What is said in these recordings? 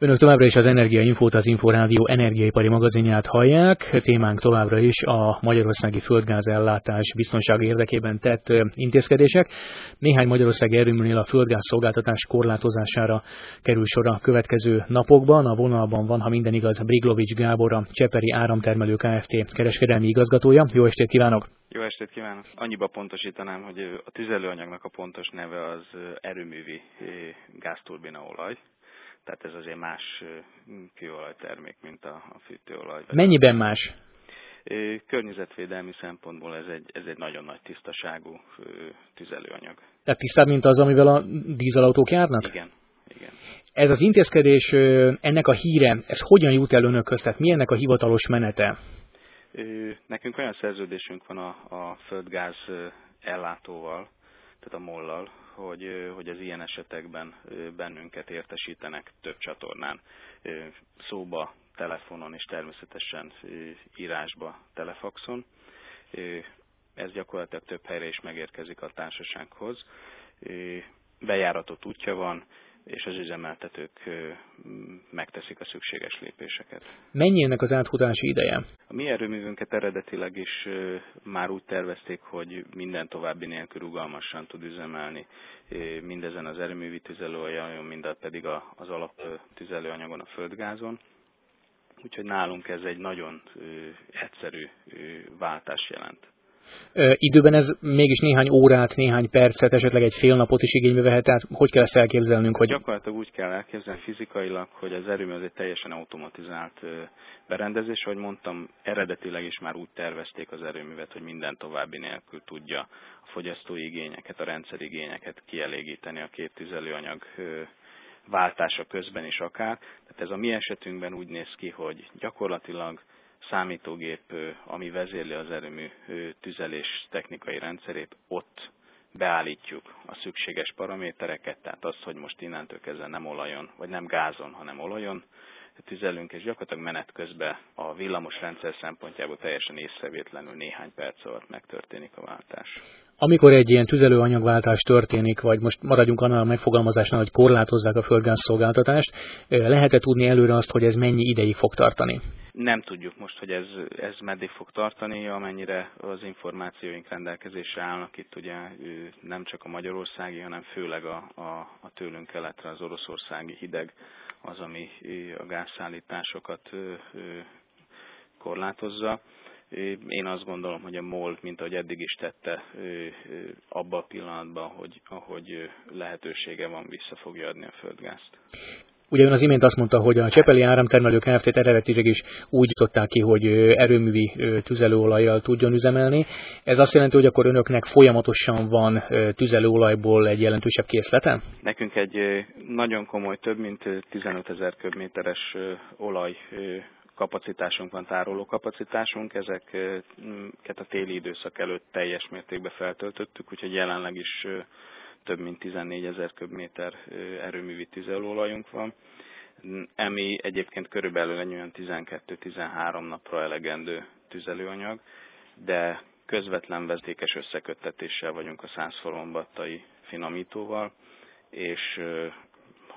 Önök továbbra is az Energia Infót, az Inforádió energiaipari magazinját hallják. Témánk továbbra is a magyarországi földgázellátás biztonsági érdekében tett intézkedések. Néhány magyarországi erőműnél a földgáz szolgáltatás korlátozására kerül sor a következő napokban. A vonalban van, ha minden igaz, Briglovics Gábor, a Cseperi Áramtermelő Kft. kereskedelmi igazgatója. Jó estét kívánok! Jó estét kívánok! Annyiba pontosítanám, hogy a tüzelőanyagnak a pontos neve az erőművi gázturbina olaj tehát ez azért más kőolajtermék, mint a, a fűtőolaj. Mennyiben más? Környezetvédelmi szempontból ez egy, ez egy nagyon nagy tisztaságú tüzelőanyag. Tehát tisztább, mint az, amivel a dízelautók járnak? Igen. Igen. Ez az intézkedés, ennek a híre, ez hogyan jut el önökhöz? Tehát mi ennek a hivatalos menete? Nekünk olyan szerződésünk van a, a földgáz ellátóval, tehát a mollal, hogy, hogy az ilyen esetekben bennünket értesítenek több csatornán, szóba, telefonon és természetesen írásba, telefaxon. Ez gyakorlatilag több helyre is megérkezik a társasághoz. Bejáratott útja van, és az üzemeltetők megteszik a szükséges lépéseket. Mennyi ennek az átfutási ideje? A mi erőművünket eredetileg is már úgy tervezték, hogy minden további nélkül rugalmasan tud üzemelni mindezen az erőművi tüzelőanyagon, mind pedig az alap tüzelőanyagon, a földgázon. Úgyhogy nálunk ez egy nagyon egyszerű váltás jelent. Időben ez mégis néhány órát, néhány percet, esetleg egy fél napot is igénybe vehet, tehát hogy kell ezt elképzelnünk? Hogy... Gyakorlatilag úgy kell elképzelni fizikailag, hogy az erőmű az egy teljesen automatizált berendezés, ahogy mondtam, eredetileg is már úgy tervezték az erőművet, hogy minden további nélkül tudja a fogyasztói igényeket, a rendszerigényeket kielégíteni a két tüzelőanyag váltása közben is akár. Tehát ez a mi esetünkben úgy néz ki, hogy gyakorlatilag számítógép, ami vezérli az erőmű tüzelés technikai rendszerét, ott beállítjuk a szükséges paramétereket, tehát azt, hogy most innentől kezdve nem olajon, vagy nem gázon, hanem olajon tüzelünk, és gyakorlatilag menet közben a villamos rendszer szempontjából teljesen észrevétlenül néhány perc alatt megtörténik a váltás. Amikor egy ilyen tüzelőanyagváltás történik, vagy most maradjunk annál a megfogalmazásnál, hogy korlátozzák a földgázszolgáltatást, lehet-e tudni előre azt, hogy ez mennyi ideig fog tartani? Nem tudjuk most, hogy ez, ez meddig fog tartani, amennyire az információink rendelkezésre állnak. Itt ugye nem csak a magyarországi, hanem főleg a, a, a tőlünk keletre az oroszországi hideg az, ami a gázszállításokat korlátozza. Én azt gondolom, hogy a MOL, mint ahogy eddig is tette, abban a pillanatban, hogy, ahogy lehetősége van, vissza fogja adni a földgázt. Ugye ön az imént azt mondta, hogy a Csepeli áramtermelők Kft. eredetileg is úgy jutották ki, hogy erőművi tüzelőolajjal tudjon üzemelni. Ez azt jelenti, hogy akkor önöknek folyamatosan van tüzelőolajból egy jelentősebb készlete? Nekünk egy nagyon komoly, több mint 15 ezer köbméteres olaj kapacitásunk van, tároló kapacitásunk, ezeket a téli időszak előtt teljes mértékben feltöltöttük, úgyhogy jelenleg is több mint 14 ezer köbméter erőművi tüzelőolajunk van, ami egyébként körülbelül egy olyan 12-13 napra elegendő tüzelőanyag, de közvetlen vezetékes összeköttetéssel vagyunk a 100 forombattai finomítóval, és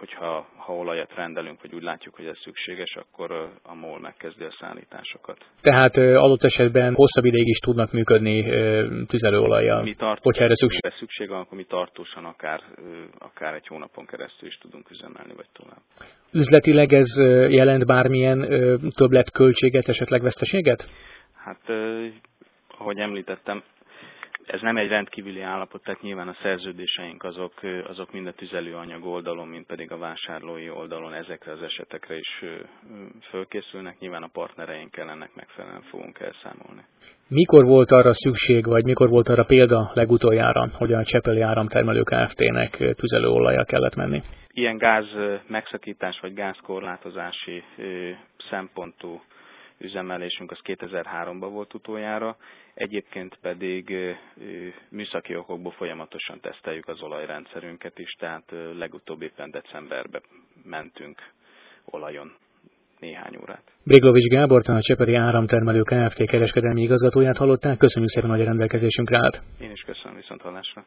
hogyha ha olajat rendelünk, vagy úgy látjuk, hogy ez szükséges, akkor a MOL megkezdi a szállításokat. Tehát adott esetben hosszabb ideig is tudnak működni tüzelőolajjal, mi tart, hogyha erre szükség. Szükség van, akkor mi tartósan akár, akár egy hónapon keresztül is tudunk üzemelni, vagy tovább. Üzletileg ez jelent bármilyen többletköltséget, esetleg veszteséget? Hát, ahogy említettem, ez nem egy rendkívüli állapot, tehát nyilván a szerződéseink azok, azok mind a tüzelőanyag oldalon, mind pedig a vásárlói oldalon ezekre az esetekre is fölkészülnek. Nyilván a partnereinkkel ennek megfelelően fogunk elszámolni. Mikor volt arra szükség, vagy mikor volt arra példa legutoljára, hogy a Csepeli Áramtermelő Kft-nek tüzelőolajjal kellett menni? Ilyen gáz megszakítás vagy gázkorlátozási szempontú üzemelésünk az 2003-ban volt utoljára, egyébként pedig műszaki okokból folyamatosan teszteljük az olajrendszerünket is, tehát legutóbb éppen decemberben mentünk olajon néhány órát. Briglovics Gábor, a Cseperi Áramtermelő Kft. kereskedelmi igazgatóját hallották. Köszönjük szépen, hogy a rendelkezésünkre állt. Én is köszönöm, viszont hallásra.